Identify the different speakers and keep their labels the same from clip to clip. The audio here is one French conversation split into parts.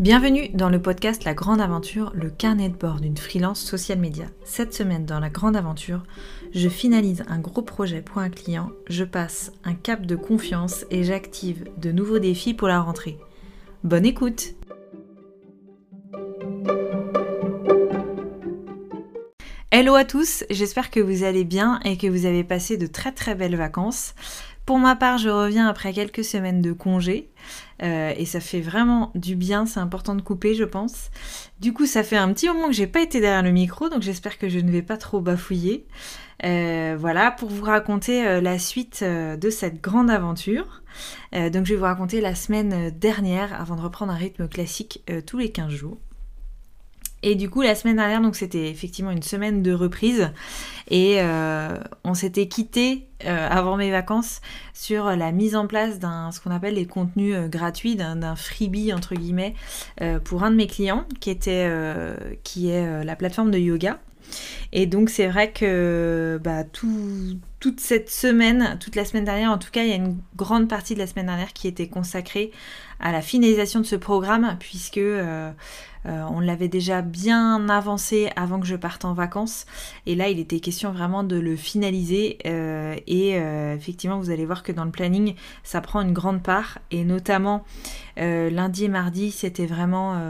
Speaker 1: Bienvenue dans le podcast La Grande Aventure, le carnet de bord d'une freelance social media. Cette semaine dans La Grande Aventure, je finalise un gros projet pour un client, je passe un cap de confiance et j'active de nouveaux défis pour la rentrée. Bonne écoute Hello à tous, j'espère que vous allez bien et que vous avez passé de très très belles vacances. Pour ma part, je reviens après quelques semaines de congé euh, et ça fait vraiment du bien, c'est important de couper, je pense. Du coup, ça fait un petit moment que j'ai pas été derrière le micro, donc j'espère que je ne vais pas trop bafouiller. Euh, voilà, pour vous raconter euh, la suite de cette grande aventure. donc, je vais vous raconter la semaine dernière avant de reprendre un rythme classique tous les 15 jours. Et du coup, la semaine dernière, donc c'était effectivement une semaine de reprise. Et euh, on s'était quitté euh, avant mes vacances sur la mise en place d'un ce qu'on appelle les contenus euh, gratuits, d'un freebie entre guillemets, pour un de mes clients qui était qui est la plateforme de yoga. Et donc c'est vrai que bah, toute cette semaine, toute la semaine dernière, en tout cas, il y a une grande partie de la semaine dernière qui était consacrée à la finalisation de ce programme, puisque on l'avait déjà bien avancé avant que je parte en vacances. Et là, il était question vraiment de le finaliser. Euh, et effectivement, vous allez voir que dans le planning, ça prend une grande part. Et notamment, lundi et mardi, c'était vraiment,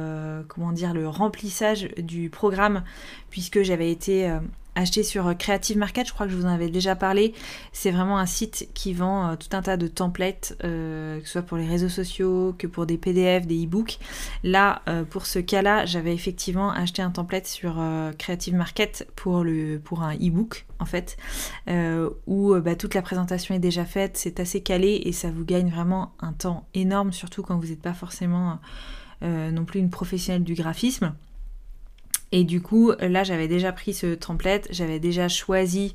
Speaker 1: comment dire, le remplissage du programme, puisque j'avais été acheter sur euh, Creative Market, je crois que je vous en avais déjà parlé. C'est vraiment un site qui vend euh, tout un tas de templates, euh, que ce soit pour les réseaux sociaux, que pour des PDF, des e-books. Là, pour ce cas-là, j'avais effectivement acheté un template sur Creative Market pour, un e-book, en fait, où bah, toute la présentation est déjà faite, c'est assez calé et ça vous gagne vraiment un temps énorme, surtout quand vous n'êtes pas forcément non plus une professionnelle du graphisme. Et du coup, là, j'avais déjà pris ce template, j'avais déjà choisi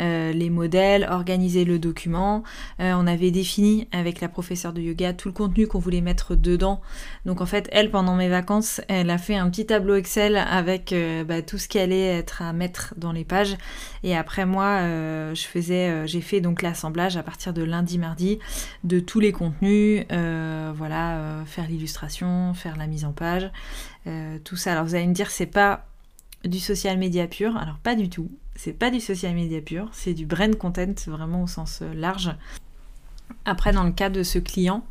Speaker 1: euh, les modèles, organisé le document. Euh, on avait défini avec la professeure de yoga tout le contenu qu'on voulait mettre dedans. Donc en fait, elle, pendant mes vacances, elle a fait un petit tableau Excel avec euh, bah, tout ce qui allait être à mettre dans les pages. Et après moi, je faisais, j'ai fait donc l'assemblage à partir de lundi, mardi de tous les contenus. voilà, faire l'illustration, faire la mise en page. Tout ça. Alors vous allez me dire, c'est pas du social media pur. Alors pas du tout. C'est pas du social media pur, c'est du brand content vraiment au sens euh, large. Après, dans le cas de ce client,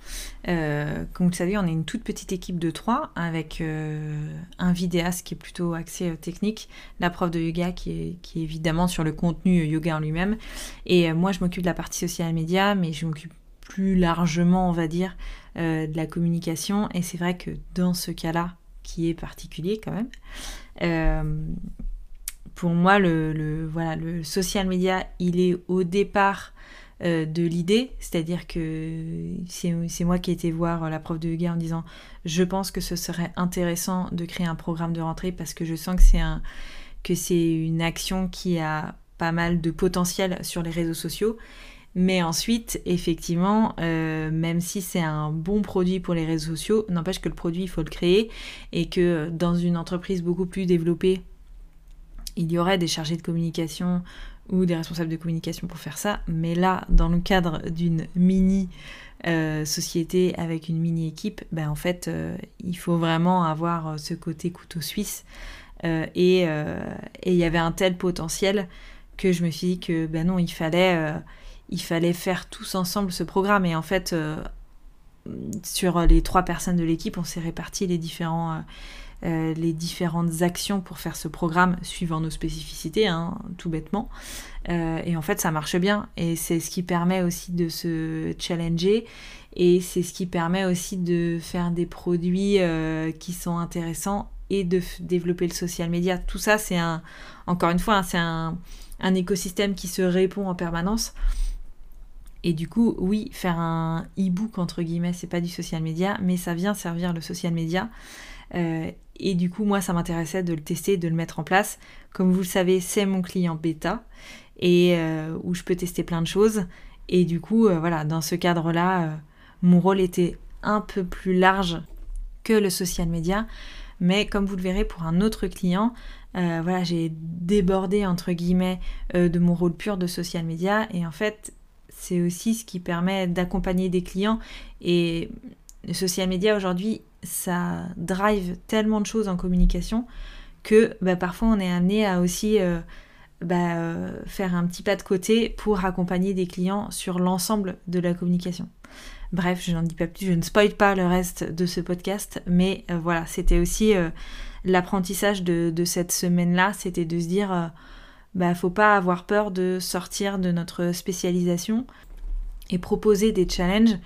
Speaker 1: euh, comme vous le savez, on est une toute petite équipe de trois avec un vidéaste qui est plutôt axé technique, la prof de yoga qui est, qui est, évidemment sur le contenu yoga en lui-même. Et moi, je m'occupe de la partie social media, mais je m'occupe plus largement, on va dire, de la communication. Et c'est vrai que dans ce cas-là, qui est particulier quand même. Euh, pour moi, le, voilà, le social media, il est au départ euh, de l'idée, c'est-à-dire que c'est moi qui ai été voir la prof de yoga en disant je pense que ce serait intéressant de créer un programme de rentrée parce que je sens que c'est un que c'est une action qui a pas mal de potentiel sur les réseaux sociaux mais ensuite, effectivement, euh, même si c'est un bon produit pour les réseaux sociaux, n'empêche que le produit, il faut le créer et que dans une entreprise beaucoup plus développée, il y aurait des chargés de communication ou des responsables de communication pour faire ça. Mais là, dans le cadre d'une mini euh, société avec une mini équipe, ben en fait, euh, il faut vraiment avoir ce côté couteau suisse. et il y avait un tel potentiel que je me suis dit que ben non, il fallait il fallait faire tous ensemble ce programme. Et en fait, euh, sur les trois personnes de l'équipe, on s'est réparti les, différents, euh, euh, différentes actions pour faire ce programme suivant nos spécificités, hein, tout bêtement. et en fait, ça marche bien. Et c'est ce qui permet aussi de se challenger. Et c'est ce qui permet aussi de faire des produits qui sont intéressants et de développer le social media. Tout ça, c'est un, encore une fois, hein, c'est un, un écosystème qui se répond en permanence. Et du coup, oui, faire un e-book, entre guillemets, c'est pas du social media, mais ça vient servir le social media. Euh, et du coup, moi, ça m'intéressait de le tester, de le mettre en place. Comme vous le savez, c'est mon client bêta, et euh, où je peux tester plein de choses. Et du coup, euh, voilà, dans ce cadre-là, mon rôle était un peu plus large que le social media. Mais comme vous le verrez pour un autre client, voilà, j'ai débordé entre guillemets de mon rôle pur de social media. Et en fait, c'est aussi ce qui permet d'accompagner des clients. Et le social media aujourd'hui, ça drive tellement de choses en communication que bah, parfois on est amené à aussi euh, bah, euh, faire un petit pas de côté pour accompagner des clients sur l'ensemble de la communication. Bref, je n'en dis pas plus, je ne spoil pas le reste de ce podcast, mais euh, voilà, c'était aussi l'apprentissage de, de, cette semaine-là, c'était de se dire, bah faut pas avoir peur de sortir de notre spécialisation et proposer des challenges,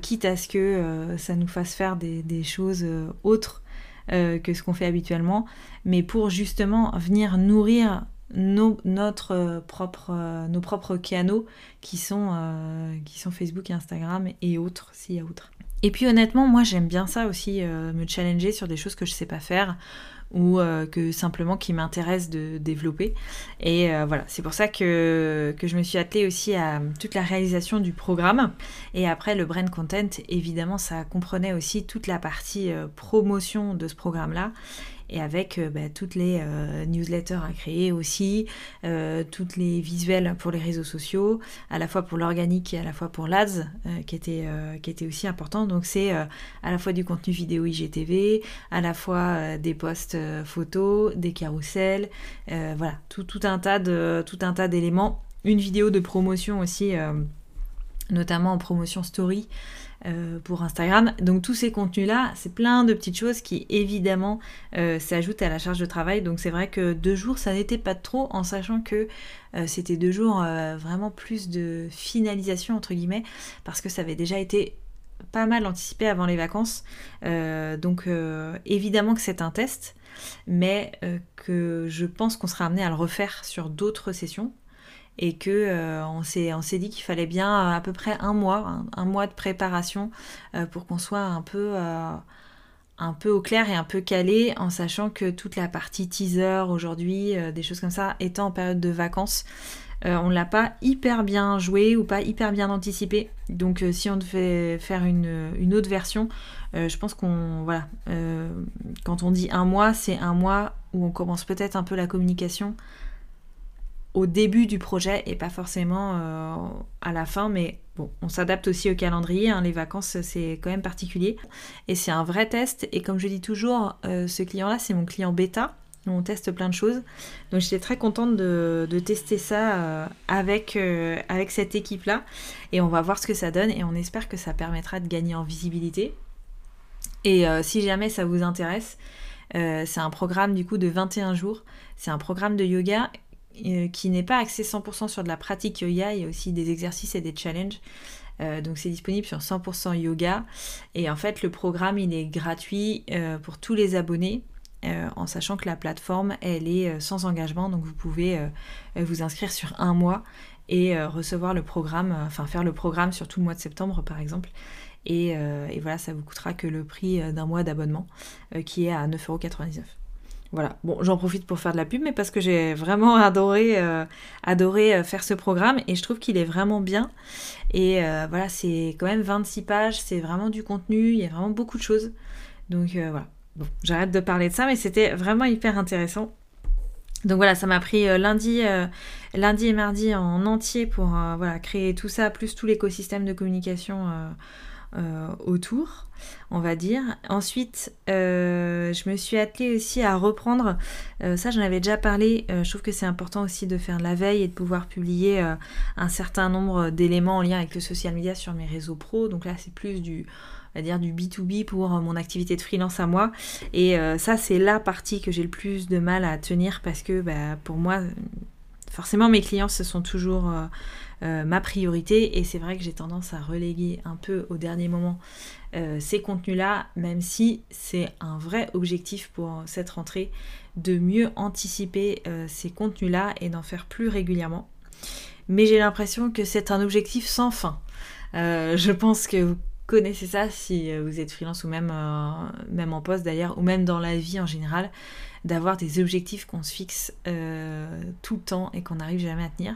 Speaker 1: quitte à ce que ça nous fasse faire des, choses autres que ce qu'on fait habituellement, mais pour justement venir nourrir nos, notre, euh, propre, euh, nos propres canaux qui sont, euh, qui sont Facebook Instagram et autres, s'il y a autres. Et puis honnêtement, moi j'aime bien ça aussi, me challenger sur des choses que je sais pas faire ou que simplement qui m'intéresse de développer. Et voilà, c'est pour ça que, que, je me suis attelée aussi à toute la réalisation du programme. Et après, le brand content, évidemment, ça comprenait aussi toute la partie promotion de ce programme-là et avec euh, bah, toutes les euh, newsletters à créer aussi, euh, toutes les visuels pour les réseaux sociaux, à la fois pour l'organique et à la fois pour l'ADS, qui, était, qui était aussi important. Donc c'est à la fois du contenu vidéo IGTV, à la fois des posts photos, des carousels, voilà, tout, un tas tout un tas d'éléments. Une vidéo de promotion aussi, notamment en promotion story. Euh, pour Instagram. Donc tous ces contenus-là, c'est plein de petites choses qui évidemment euh, s'ajoutent à la charge de travail. Donc c'est vrai que deux jours, ça n'était pas trop en sachant que euh, c'était deux jours vraiment plus de finalisation entre guillemets, parce que ça avait déjà été pas mal anticipé avant les vacances. donc évidemment que c'est un test, mais que je pense qu'on sera amené à le refaire sur d'autres sessions et que euh, on s'est dit qu'il fallait bien euh, à peu près un mois, un, mois de préparation euh, pour qu'on soit un peu un peu au clair et un peu calé en sachant que toute la partie teaser aujourd'hui, des choses comme ça, étant en période de vacances, on l'a pas hyper bien joué ou pas hyper bien anticipé. Donc si on devait faire une, une autre version, je pense qu'on voilà, quand on dit un mois, c'est un mois où on commence peut-être un peu la communication au début du projet et pas forcément euh, à la fin, mais bon, on s'adapte aussi au calendrier, hein. les vacances c'est quand même particulier et c'est un vrai test et comme je dis toujours, euh, ce client-là c'est mon client bêta, on teste plein de choses, donc j'étais très contente de, tester ça euh, avec, avec cette équipe-là et on va voir ce que ça donne et on espère que ça permettra de gagner en visibilité. Et si jamais ça vous intéresse, c'est un programme du coup de 21 jours. C'est un programme de yoga qui n'est pas axé 100% sur de la pratique yoga, il y a aussi des exercices et des challenges. Euh, donc c'est disponible sur 100% yoga. Et en fait, le programme, il est gratuit euh, pour tous les abonnés. en sachant que la plateforme, elle est sans engagement, donc vous pouvez vous inscrire sur un mois et recevoir le programme, enfin faire le programme sur tout le mois de septembre par exemple. Et, et voilà, ça vous coûtera que le prix d'un mois d'abonnement qui est à 9,99€. Voilà, bon, j'en profite pour faire de la pub, mais parce que j'ai vraiment adoré, euh, euh, faire ce programme et je trouve qu'il est vraiment bien. Et euh, voilà, c'est quand même 26 pages, c'est vraiment du contenu, il y a vraiment beaucoup de choses. Donc voilà, bon, j'arrête de parler de ça, mais c'était vraiment hyper intéressant. Donc voilà, ça m'a pris lundi, lundi et mardi en entier pour voilà, créer tout ça, plus tout l'écosystème de communication autour, on va dire. Ensuite, euh, je me suis attelée aussi à reprendre, euh, ça j'en avais déjà parlé, je trouve que c'est important aussi de faire la veille et de pouvoir publier un certain nombre d'éléments en lien avec le social media sur mes réseaux pro. Donc là, c'est plus du on dire du B2B pour mon activité de freelance à moi. Et ça, c'est la partie que j'ai le plus de mal à tenir parce que bah, pour moi, forcément, mes clients, ce sont toujours euh, ma priorité et c'est vrai que j'ai tendance à reléguer un peu au dernier moment euh, ces contenus-là, même si c'est un vrai objectif pour cette rentrée de mieux anticiper euh, ces contenus-là et d'en faire plus régulièrement. Mais j'ai l'impression que c'est un objectif sans fin. je pense que vous connaissez ça si vous êtes freelance ou même, même en poste d'ailleurs, ou même dans la vie en général, d'avoir des objectifs qu'on se fixe tout le temps et qu'on n'arrive jamais à tenir.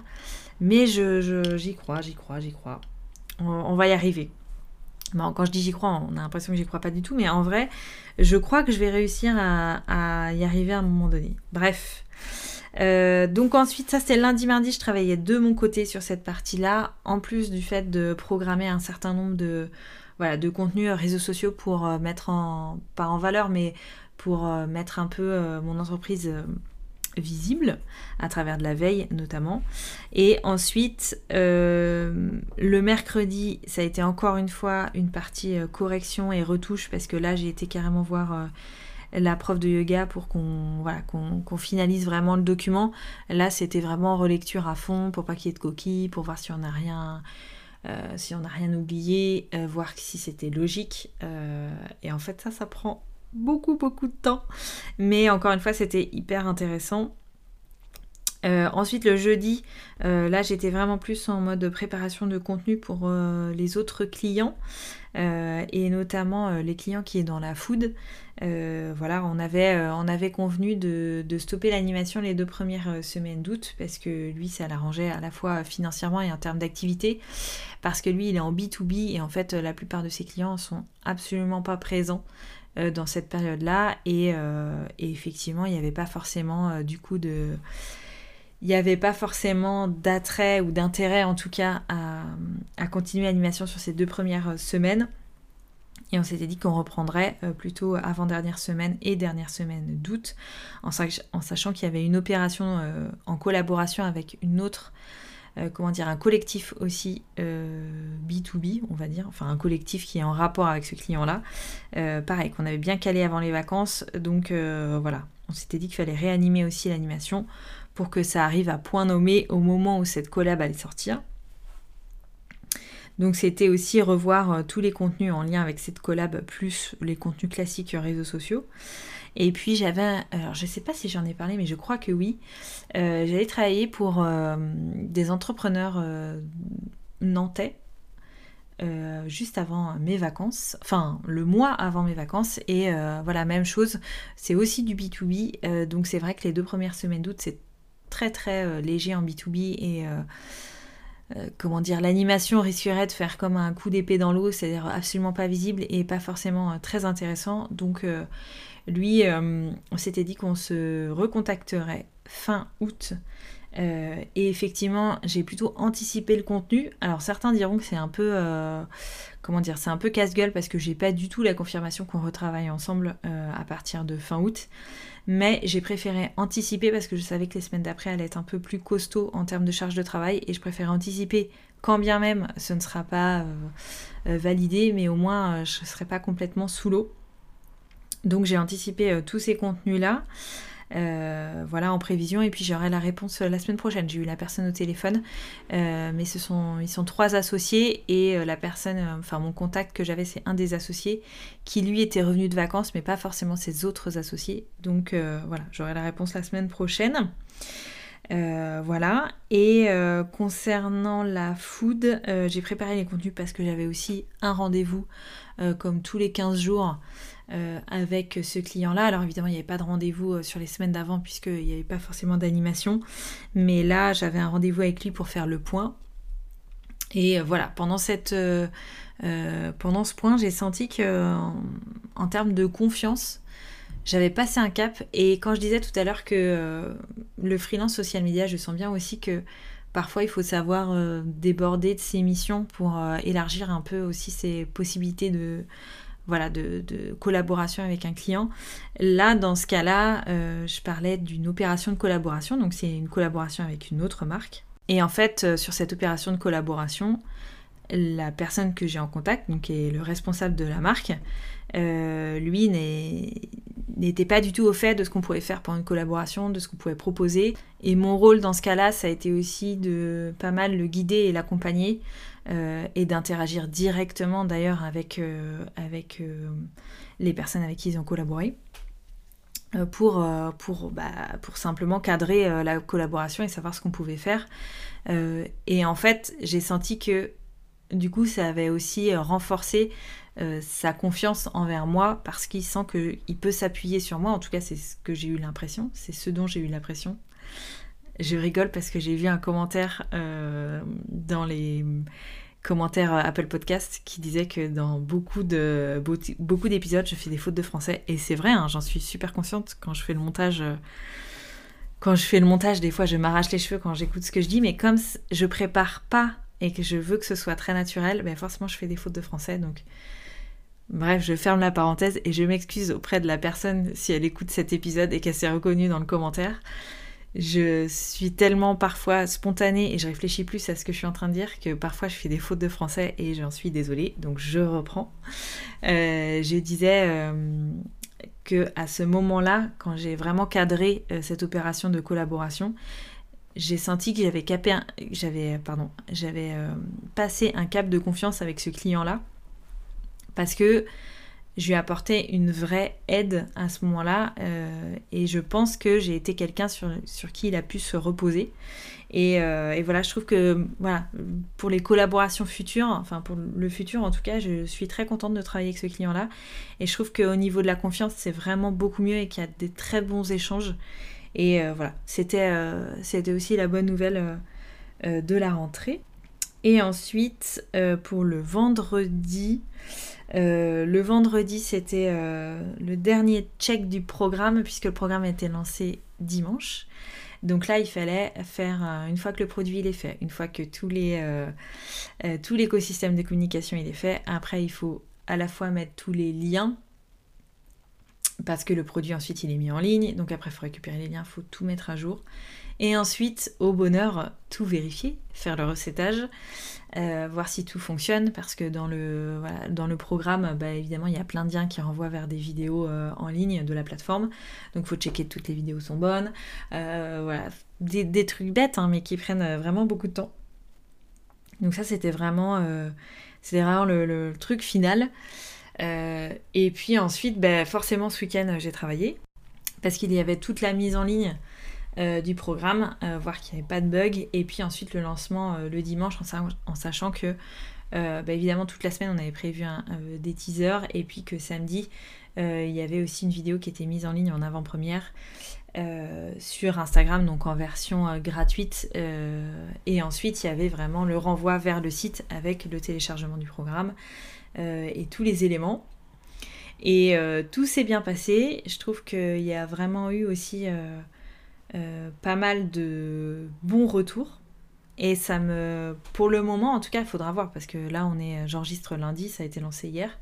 Speaker 1: Mais j'y crois, j'y crois, j'y crois. On, va y arriver. Bon, quand je dis j'y crois, on a l'impression que j'y crois pas du tout, mais en vrai, je crois que je vais réussir à, y arriver à un moment donné. Bref. donc ensuite, ça c'était lundi, mardi, je travaillais de mon côté sur cette partie-là, en plus du fait de programmer un certain nombre de, voilà, de contenus réseaux sociaux pour mettre en, pas en valeur, mais pour mettre un peu mon entreprise visible à travers de la veille notamment. Et ensuite, euh, le mercredi, ça a été encore une fois une partie euh, correction et retouche parce que là, j'ai été carrément voir euh, la prof de yoga pour qu'on voilà, qu'on finalise vraiment le document. Là, c'était vraiment relecture à fond pour pas qu'il y ait de coquilles, pour voir si on n'a rien. si on n'a rien oublié, voir si c'était logique. et en fait, ça, ça prend beaucoup beaucoup de temps. Mais encore une fois, c'était hyper intéressant. Euh, ensuite, le jeudi, euh, là, j'étais vraiment plus en mode préparation de contenu pour euh, les autres clients et notamment les clients qui est dans la food. voilà, on avait, on avait convenu de, stopper l'animation les deux premières semaines d'août parce que lui, ça l'arrangeait à la fois financièrement et en termes d'activité parce que lui, il est en B2B et en fait, la plupart de ses clients sont absolument pas présents euh, dans cette période-là. Euh, et, effectivement, il n'y avait pas forcément euh, du coup de... Il n'y avait pas forcément d'attrait ou d'intérêt en tout cas à, continuer l'animation sur ces deux premières semaines. Et on s'était dit qu'on reprendrait plutôt avant-dernière semaine et dernière semaine d'août, en, sachant qu'il y avait une opération en collaboration avec une autre euh, comment dire, un collectif aussi B2B, euh, on va dire, enfin un collectif qui est en rapport avec ce client-là. Euh, pareil, qu'on avait bien calé avant les vacances, donc voilà, on s'était dit qu'il fallait réanimer aussi l'animation pour que ça arrive à point nommé au moment où cette collab allait sortir. Donc c'était aussi revoir tous les contenus en lien avec cette collab plus les contenus classiques réseaux sociaux. Et puis j'avais, alors je sais pas si j'en ai parlé, mais je crois que oui. Euh, j'allais travailler pour euh, des entrepreneurs euh, nantais. juste avant mes vacances, enfin le mois avant mes vacances, et voilà, même chose, c'est aussi du B2B, donc c'est vrai que les deux premières semaines d'août c'est très très léger en B2B et comment dire, l'animation risquerait de faire comme un coup d'épée dans l'eau, c'est-à-dire absolument pas visible et pas forcément très intéressant. Donc lui, euh, on s'était dit qu'on se recontacterait fin août. Euh, et effectivement, j'ai plutôt anticipé le contenu. Alors certains diront que c'est un peu, euh, comment dire, c'est un peu casse-gueule parce que j'ai pas du tout la confirmation qu'on retravaille ensemble à partir de fin août. Mais j'ai préféré anticiper parce que je savais que les semaines d'après allaient être un peu plus costaud en termes de charge de travail et je préfère anticiper quand bien même ce ne sera pas validé, mais au moins je ne serai pas complètement sous l'eau. Donc j'ai anticipé euh, tous ces contenus-là. Euh, voilà en prévision et puis j'aurai la réponse euh, la semaine prochaine. J'ai eu la personne au téléphone, mais ce sont ils sont trois associés et la personne, enfin mon contact que j'avais c'est un des associés qui lui était revenu de vacances mais pas forcément ses autres associés. Donc voilà j'aurai la réponse la semaine prochaine. voilà. Et concernant la food, j'ai préparé les contenus parce que j'avais aussi un rendez-vous comme tous les 15 jours euh, avec ce client-là. Alors évidemment, il n'y avait pas de rendez-vous euh, sur les semaines d'avant puisqu'il n'y avait pas forcément d'animation. Mais là, j'avais un rendez-vous avec lui pour faire le point. Et euh, voilà, pendant, cette, pendant ce point, j'ai senti que en, termes de confiance, j'avais passé un cap. Et quand je disais tout à l'heure que le freelance social media, je sens bien aussi que parfois il faut savoir déborder de ses missions pour élargir un peu aussi ses possibilités de, voilà, de, collaboration avec un client. Là, dans ce cas-là, euh, je parlais d'une opération de collaboration, donc c'est une collaboration avec une autre marque. Et en fait, euh, sur cette opération de collaboration, la personne que j'ai en contact, donc qui est le responsable de la marque, euh, lui n'était pas du tout au fait de ce qu'on pouvait faire pour une collaboration, de ce qu'on pouvait proposer. Et mon rôle dans ce cas-là, ça a été aussi de pas mal le guider et l'accompagner euh, et d'interagir directement d'ailleurs avec, euh, avec euh, les personnes avec qui ils ont collaboré pour, pour, bah, pour simplement cadrer la collaboration et savoir ce qu'on pouvait faire. et en fait, j'ai senti que du coup, ça avait aussi renforcé sa confiance envers moi parce qu'il sent qu'il peut s'appuyer sur moi. En tout cas, c'est ce que j'ai eu l'impression, c'est ce dont j'ai eu l'impression. Je rigole parce que j'ai vu un commentaire euh, dans les commentaires Apple Podcast qui disait que dans beaucoup de beaucoup d'épisodes, je fais des fautes de français et c'est vrai, hein, j'en suis super consciente quand je fais le montage. Euh, quand je fais le montage, des fois je m'arrache les cheveux quand j'écoute ce que je dis, mais comme je prépare pas et que je veux que ce soit très naturel, ben forcément je fais des fautes de français. Donc, bref, je ferme la parenthèse et je m'excuse auprès de la personne si elle écoute cet épisode et qu'elle s'est reconnue dans le commentaire. Je suis tellement parfois spontanée et je réfléchis plus à ce que je suis en train de dire que parfois je fais des fautes de français et j'en suis désolée, donc je reprends. Euh, je disais euh, que à ce moment-là, quand j'ai vraiment cadré euh, cette opération de collaboration, j'ai senti que j'avais passé un cap de confiance avec ce client-là parce que je lui ai apporté une vraie aide à ce moment-là euh, et je pense que j'ai été quelqu'un sur, sur, qui il a pu se reposer. Et, euh, et, voilà, je trouve que voilà, pour les collaborations futures, enfin pour le futur en tout cas, je suis très contente de travailler avec ce client-là. Et je trouve qu'au niveau de la confiance, c'est vraiment beaucoup mieux et qu'il y a des très bons échanges. Et euh, voilà, c'était c'était aussi la bonne nouvelle de la rentrée. Et ensuite, pour le vendredi, euh, le vendredi, c'était euh, le dernier check du programme, puisque le programme été lancé dimanche. Donc là, il fallait faire, euh, une fois que le produit il est fait, une fois que tous les, tout l'écosystème de communication il est fait, après il faut à la fois mettre tous les liens, parce que le produit ensuite il est mis en ligne, donc après il faut récupérer les liens, il faut tout mettre à jour. Et ensuite, au bonheur, tout vérifier, faire le recettage, euh, voir si tout fonctionne, parce que dans le, dans le programme, bah, évidemment, il y a plein de liens qui renvoient vers des vidéos euh, en ligne de la plateforme. Donc, il faut checker que toutes les vidéos sont bonnes. Euh, voilà, des, trucs bêtes, hein, mais qui prennent vraiment beaucoup de temps. Donc, ça, c'était vraiment, c'était vraiment le, truc final. et puis ensuite, bah, forcément, ce week-end, j'ai travaillé, parce qu'il y avait toute la mise en ligne euh, du programme, euh, voir qu'il n'y avait pas de bug, et puis ensuite le lancement euh, le dimanche en, sachant que bah, évidemment toute la semaine on avait prévu des teasers, et puis que samedi il y avait aussi une vidéo qui était mise en ligne en avant-première. sur Instagram, donc en version gratuite. et ensuite, il y avait vraiment le renvoi vers le site avec le téléchargement du programme et tous les éléments. Et tout s'est bien passé. Je trouve qu'il y a vraiment eu aussi pas mal de bons retours. Et ça me. Pour le moment, en tout cas, il faudra voir, parce que là, on est. J'enregistre lundi, ça a été lancé hier.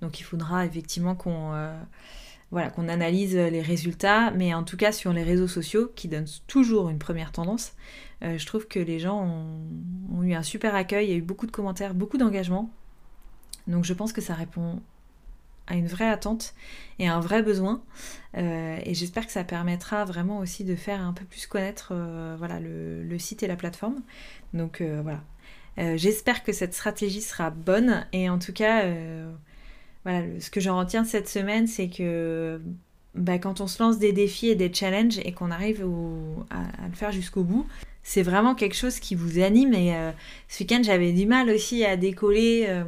Speaker 1: Donc il faudra effectivement qu'on. Euh, voilà, qu'on analyse les résultats, mais en tout cas sur les réseaux sociaux, qui donnent toujours une première tendance, euh, je trouve que les gens ont, eu un super accueil, il y a eu beaucoup de commentaires, beaucoup d'engagement. Donc je pense que ça répond à une vraie attente et un vrai besoin. Euh, et j'espère que ça permettra vraiment aussi de faire un peu plus connaître euh, voilà, le, site et la plateforme. Donc euh, voilà. j'espère que cette stratégie sera bonne. Et en tout cas, voilà, ce que j'en retiens cette semaine, c'est que bah, quand on se lance des défis et des challenges et qu'on arrive à, le faire jusqu'au bout, c'est vraiment quelque chose qui vous anime. Et ce week-end, j'avais du mal aussi à décoller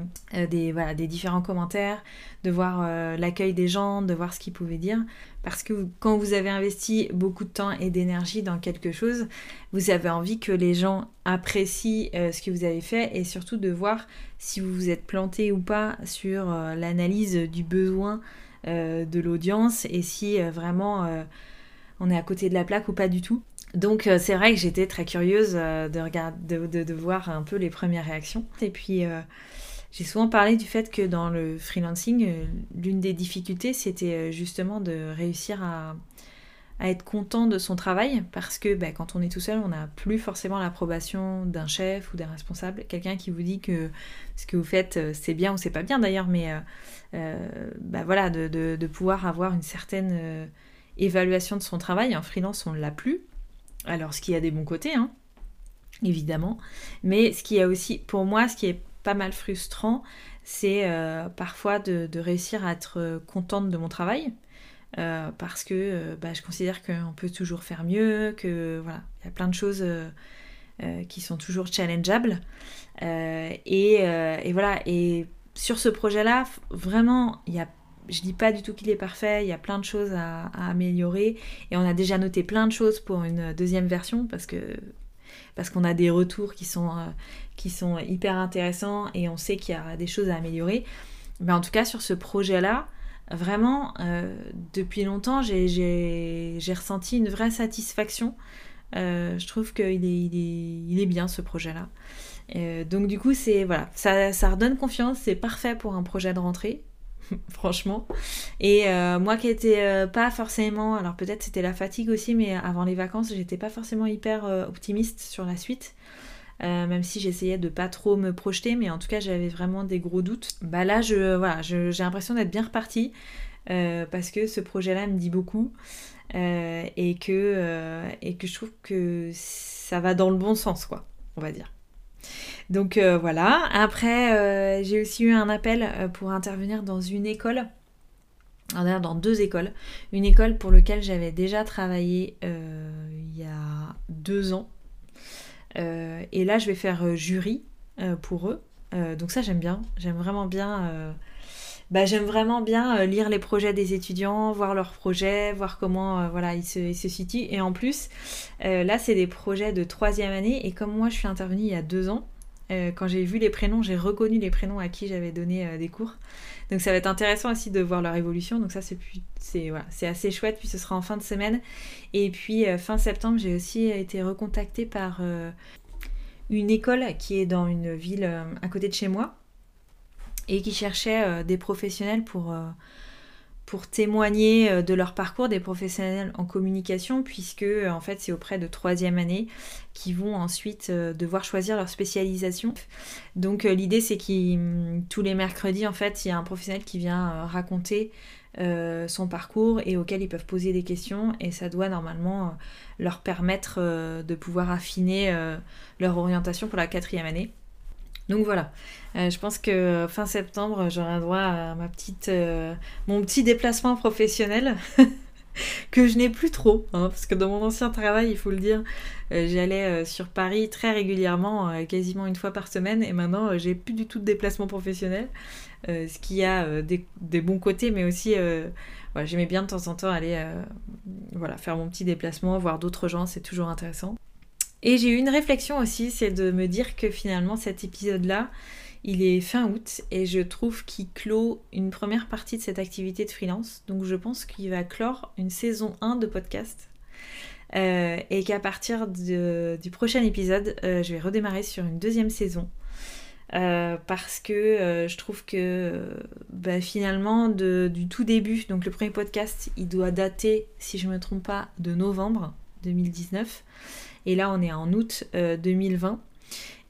Speaker 1: des, voilà, des différents commentaires, de voir euh, l'accueil des gens, de voir ce qu'ils pouvaient dire. Parce que quand vous avez investi beaucoup de temps et d'énergie dans quelque chose, vous avez envie que les gens apprécient euh, ce que vous avez fait et surtout de voir si vous vous êtes planté ou pas sur euh, l'analyse du besoin de l'audience et si vraiment on est à côté de la plaque ou pas du tout. Donc c'est vrai que j'étais très curieuse de, regarder, de, de, voir un peu les premières réactions. Et puis j'ai souvent parlé du fait que dans le freelancing, euh, l'une des difficultés, c'était euh, justement de réussir à, être content de son travail, parce que bah, quand on est tout seul, on n'a plus forcément l'approbation d'un chef ou d'un responsable, quelqu'un qui vous dit que ce que vous faites, euh, c'est bien ou c'est pas bien d'ailleurs, mais bah, voilà, de, pouvoir avoir une certaine évaluation de son travail. En freelance, on l'a plus. Alors, ce qui a des bons côtés, hein, évidemment, mais ce qui a aussi, pour moi, ce qui est pas mal frustrant, c'est euh, parfois de, réussir à être contente de mon travail. Euh, parce que euh, bah, je considère qu'on peut toujours faire mieux, que voilà, il y a plein de choses qui sont toujours challengeables. Et, voilà, et sur ce projet-là, vraiment, il y a je dis pas du tout qu'il est parfait, il y a plein de choses à, améliorer et on a déjà noté plein de choses pour une deuxième version parce que parce qu'on a des retours qui sont, euh, qui sont hyper intéressants et on sait qu'il y a des choses à améliorer. Mais en tout cas, sur ce projet-là, vraiment, depuis longtemps, j'ai ressenti une vraie satisfaction. je trouve qu'il est, il est, bien ce projet-là. donc du coup, c'est voilà, ça, ça redonne confiance, c'est parfait pour un projet de rentrée. franchement. Et euh, moi qui étais euh, pas forcément, alors peut-être c'était la fatigue aussi, mais avant les vacances, j'étais pas forcément hyper euh, optimiste sur la suite. même si j'essayais de pas trop me projeter, mais en tout cas j'avais vraiment des gros doutes. Bah là, je, voilà, j'ai l'impression d'être bien repartie parce que ce projet-là me dit beaucoup et, que, et que je trouve que ça va dans le bon sens, quoi, on va dire. Donc euh, voilà. Après, euh, j'ai aussi eu un appel euh, pour intervenir dans une école. Dans deux écoles. Une école pour laquelle j'avais déjà travaillé il y a deux ans. et là, je vais faire jury pour eux. donc ça, j'aime bien. J'aime vraiment bien. Bah, j'aime vraiment bien lire les projets des étudiants, voir leurs projets, voir comment voilà, ils se, situent. Et en plus, là, c'est des projets de troisième année. Et comme moi, je suis intervenue il y a deux ans, euh, quand j'ai vu les prénoms, j'ai reconnu les prénoms à qui j'avais donné euh, des cours. Donc ça va être intéressant aussi de voir leur évolution. Donc ça c'est voilà, assez chouette. Puis ce sera en fin de semaine. Et puis euh, fin septembre, j'ai aussi été recontactée par une école qui est dans une ville à côté de chez moi et qui cherchait des professionnels pour pour témoigner euh, de leur parcours des professionnels en communication, puisque euh, en fait c'est auprès de troisième année qui vont ensuite euh, devoir choisir leur spécialisation. Donc l'idée c'est que hum, tous les mercredis en fait il y a un professionnel qui vient raconter son parcours et auquel ils peuvent poser des questions et ça doit normalement leur permettre de pouvoir affiner leur orientation pour la quatrième année. Donc voilà, euh, je pense que fin septembre, j'aurai droit à ma petite, euh, mon petit déplacement professionnel que je n'ai plus trop, hein, parce que dans mon ancien travail, il faut le dire, euh, j'allais sur Paris très régulièrement, quasiment une fois par semaine, et maintenant j'ai plus du tout de déplacement professionnel, ce qui a des, bons côtés, mais aussi j'aimais bien de temps en temps aller voilà, faire mon petit déplacement, voir d'autres gens, c'est toujours intéressant. Et j'ai eu une réflexion aussi, c'est de me dire que finalement cet épisode-là, il est fin août et je trouve qu'il clôt une première partie de cette activité de freelance. Donc je pense qu'il va clore une saison 1 de podcast. Euh, et qu'à partir du prochain épisode, euh, je vais redémarrer sur une deuxième saison. Euh, parce que je trouve que bah, finalement du tout début, donc le premier podcast, il doit dater, si je ne me trompe pas, de novembre 2019. Et là, on est en août 2020. Euh,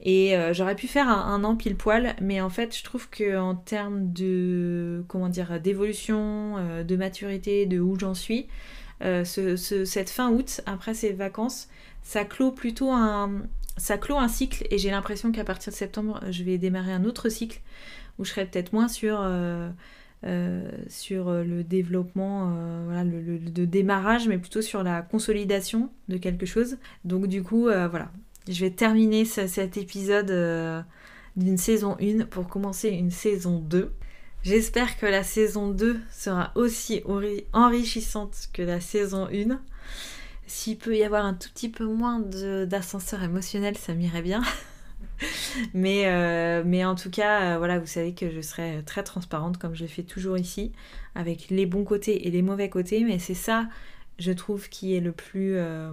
Speaker 1: et euh, j'aurais pu faire un, an pile poil, mais en fait, je trouve que en termes de comment dire d'évolution, euh, de maturité, de où j'en suis, cette fin août après ces vacances, ça clôt plutôt un ça clôt un cycle. Et j'ai l'impression qu'à partir de septembre, je vais démarrer un autre cycle où je serai peut-être moins sur euh, sur euh, le développement, euh, le, démarrage, mais plutôt sur la consolidation de quelque chose. Donc du coup, voilà, je vais terminer cet épisode d'une saison 1 pour commencer une saison 2. J'espère que la saison 2 sera aussi enrichissante que la saison 1. S'il peut y avoir un tout petit peu moins d'ascenseur émotionnel, ça m'irait bien. mais, euh, mais en tout cas, euh, voilà, vous savez que je serai très transparente comme je le fais toujours ici, avec les bons côtés et les mauvais côtés, mais c'est ça, je trouve, qui est le plus euh,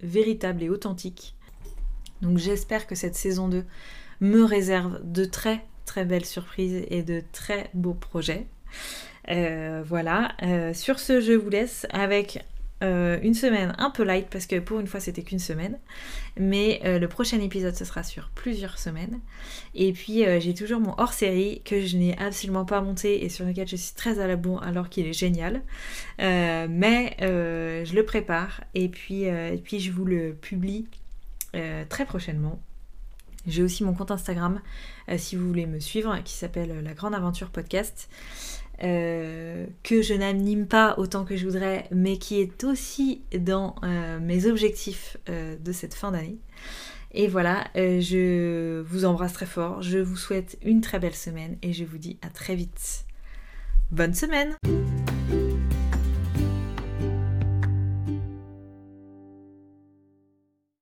Speaker 1: véritable et authentique. Donc j'espère que cette saison 2 me réserve de très très belles surprises et de très beaux projets. voilà, sur ce, je vous laisse avec euh, une semaine un peu light parce que pour une fois c'était qu'une semaine. Mais euh, le prochain épisode ce sera sur plusieurs semaines. Et puis euh, j'ai toujours mon hors série que je n'ai absolument pas monté et sur lequel je suis très à la bourre alors qu'il est génial. mais je le prépare et puis, et puis je vous le publie très prochainement. J'ai aussi mon compte Instagram si vous voulez me suivre qui s'appelle La Grande Aventure Podcast. Euh, que je n'anime pas autant que je voudrais, mais qui est aussi dans euh, mes objectifs euh, de cette fin d'année. Et voilà, je vous embrasse très fort, je vous souhaite une très belle semaine et je vous dis à très vite. Bonne semaine